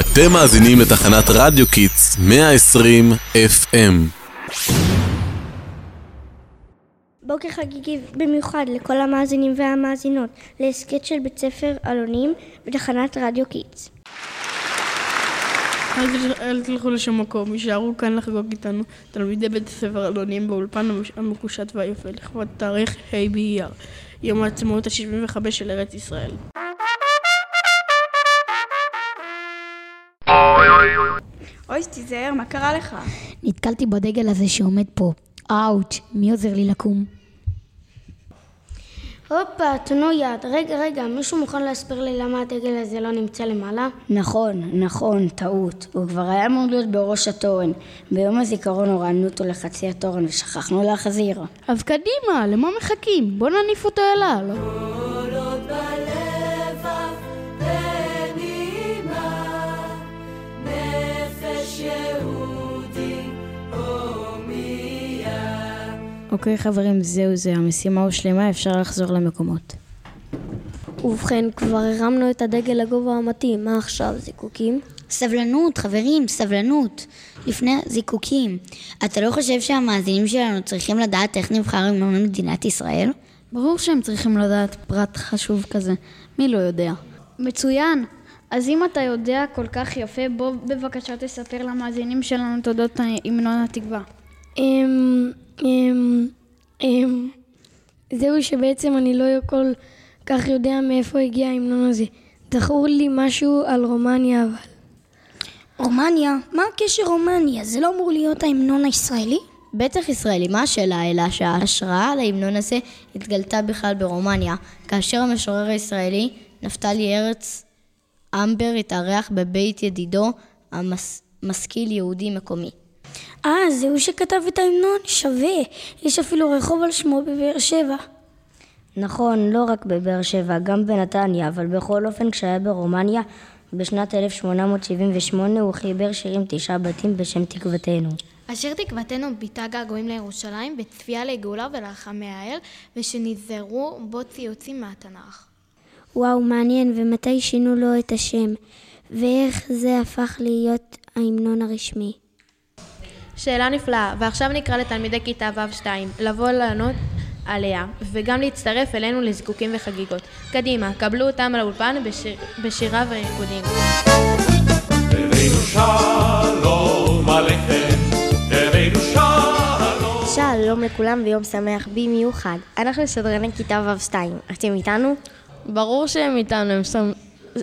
אתם מאזינים לתחנת רדיו קיטס 120 FM. בוקר חגיגי במיוחד לכל המאזינים והמאזינות להסכת של בית ספר אלונים בתחנת רדיו קיטס. אל, תל- אל תלכו לשום מקום, יישארו כאן לחגוג איתנו תלמידי בית הספר אלונים באולפן המקושט והיפה לכבוד תאריך ה' באייר, יום העצמאות ה-75 של ארץ ישראל. אוי, תיזהר, מה קרה לך? נתקלתי בדגל הזה שעומד פה. אאוץ', מי עוזר לי לקום? הופה, תנו יד. רגע, רגע, מישהו מוכן להסביר לי למה הדגל הזה לא נמצא למעלה? נכון, נכון, טעות. הוא כבר היה אמור להיות בראש התורן. ביום הזיכרון הורדנו אותו לחצי התורן ושכחנו להחזיר. אז קדימה, למה מחכים? בואו נניף אותו אל על. אוקיי חברים, זהו זה, המשימה הושלמה, אפשר לחזור למקומות. ובכן, כבר הרמנו את הדגל לגובה המתאים, מה עכשיו, זיקוקים? סבלנות, חברים, סבלנות. לפני הזיקוקים. אתה לא חושב שהמאזינים שלנו צריכים לדעת איך נבחר המנון מדינת ישראל? ברור שהם צריכים לדעת פרט חשוב כזה. מי לא יודע? מצוין. אז אם אתה יודע כל כך יפה, בוא בבקשה תספר למאזינים שלנו תודות המנון התקווה. אמ... אמ... אמ... זהו שבעצם אני לא כל כך יודע מאיפה הגיע ההמנון הזה. זכור לי משהו על רומניה אבל. רומניה? מה הקשר רומניה? זה לא אמור להיות ההמנון הישראלי? בטח ישראלי, מה השאלה? אלא שההשראה להמנון הזה התגלתה בכלל ברומניה, כאשר המשורר הישראלי, נפתלי ארץ אמבר, התארח בבית ידידו, המשכיל יהודי מקומי. אה, זהו שכתב את ההמנון? שווה. יש אפילו רחוב על שמו בבאר שבע. נכון, לא רק בבאר שבע, גם בנתניה, אבל בכל אופן כשהיה ברומניה, בשנת 1878 הוא חיבר שירים תשעה בתים בשם תקוותנו. אשר תקוותנו ביטא געגועים לירושלים, בצפייה לגאולה ולרחמי האל, ושנזהרו בו ציוצים מהתנ"ך. וואו, מעניין, ומתי שינו לו את השם? ואיך זה הפך להיות ההמנון הרשמי? שאלה נפלאה, ועכשיו נקרא לתלמידי כיתה ו'2 לבוא לענות עליה, וגם להצטרף אלינו לזיקוקים וחגיגות. קדימה, קבלו אותם לאולפן בשיר, בשירה וריקודים. שלום עליכם, תבינו שלום. שלום לכולם ויום שמח במיוחד. אנחנו סדרני כיתה ו'2. אתם איתנו? ברור שהם איתנו, הם, סם...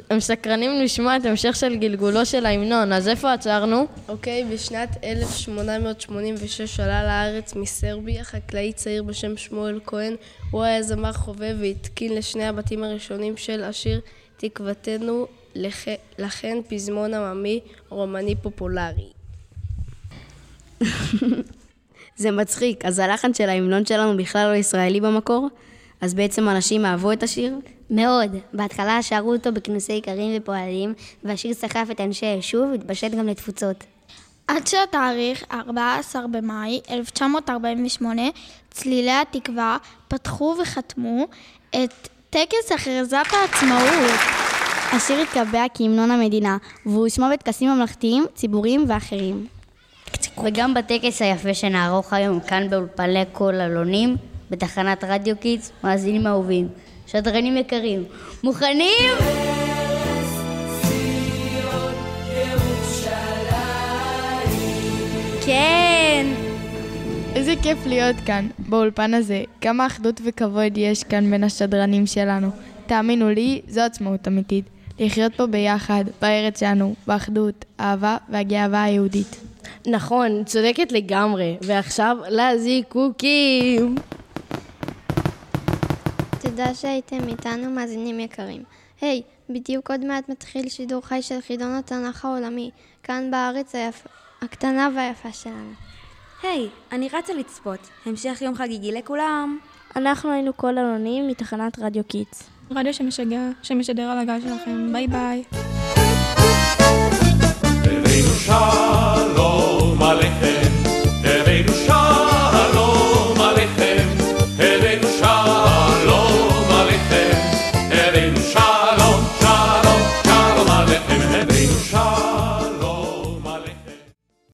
הם סקרנים לשמוע את המשך של גלגולו של ההמנון, אז איפה עצרנו? אוקיי, בשנת 1886 עלה לארץ מסרביה חקלאי צעיר בשם שמואל כהן. הוא היה זמר חובב והתקין לשני הבתים הראשונים של השיר תקוותנו, לכ... לכן פזמון עממי רומני פופולרי. זה מצחיק, אז הלחן של ההמנון שלנו בכלל לא ישראלי במקור? אז בעצם אנשים אהבו את השיר? מאוד. בהתחלה שרו אותו בכינוסי איכרים ופועלים, והשיר סחף את אנשי היישוב והתפשט גם לתפוצות. עד שהתאריך 14 במאי 1948, צלילי התקווה פתחו וחתמו את טקס הכרזת העצמאות. השיר התקבע כהמנון המדינה, והוא הושמע בטקסים ממלכתיים, ציבוריים ואחרים. וגם בטקס היפה שנערוך היום כאן באולפני קול אלונים, בתחנת רדיו קיטס, מאזינים אהובים, שדרנים יקרים, מוכנים? כן! איזה כיף להיות כאן, באולפן הזה. כמה אחדות וכבוד יש כאן בין השדרנים שלנו. תאמינו לי, זו עצמאות אמיתית. לחיות פה ביחד, בארץ שלנו, באחדות, אהבה והגאווה היהודית. נכון, צודקת לגמרי. ועכשיו לזיקוקים. תודה שהייתם איתנו מאזינים יקרים. היי, hey, בדיוק עוד מעט מתחיל שידור חי של חידון התנ"ך העולמי, כאן בארץ היפ... הקטנה והיפה שלנו. היי, אני רצה לצפות. המשך יום חגיגי לכולם. אנחנו היינו קול אלונים מתחנת רדיו קיטס. רדיו שמשגע, שמשדר על הגל שלכם. ביי ביי.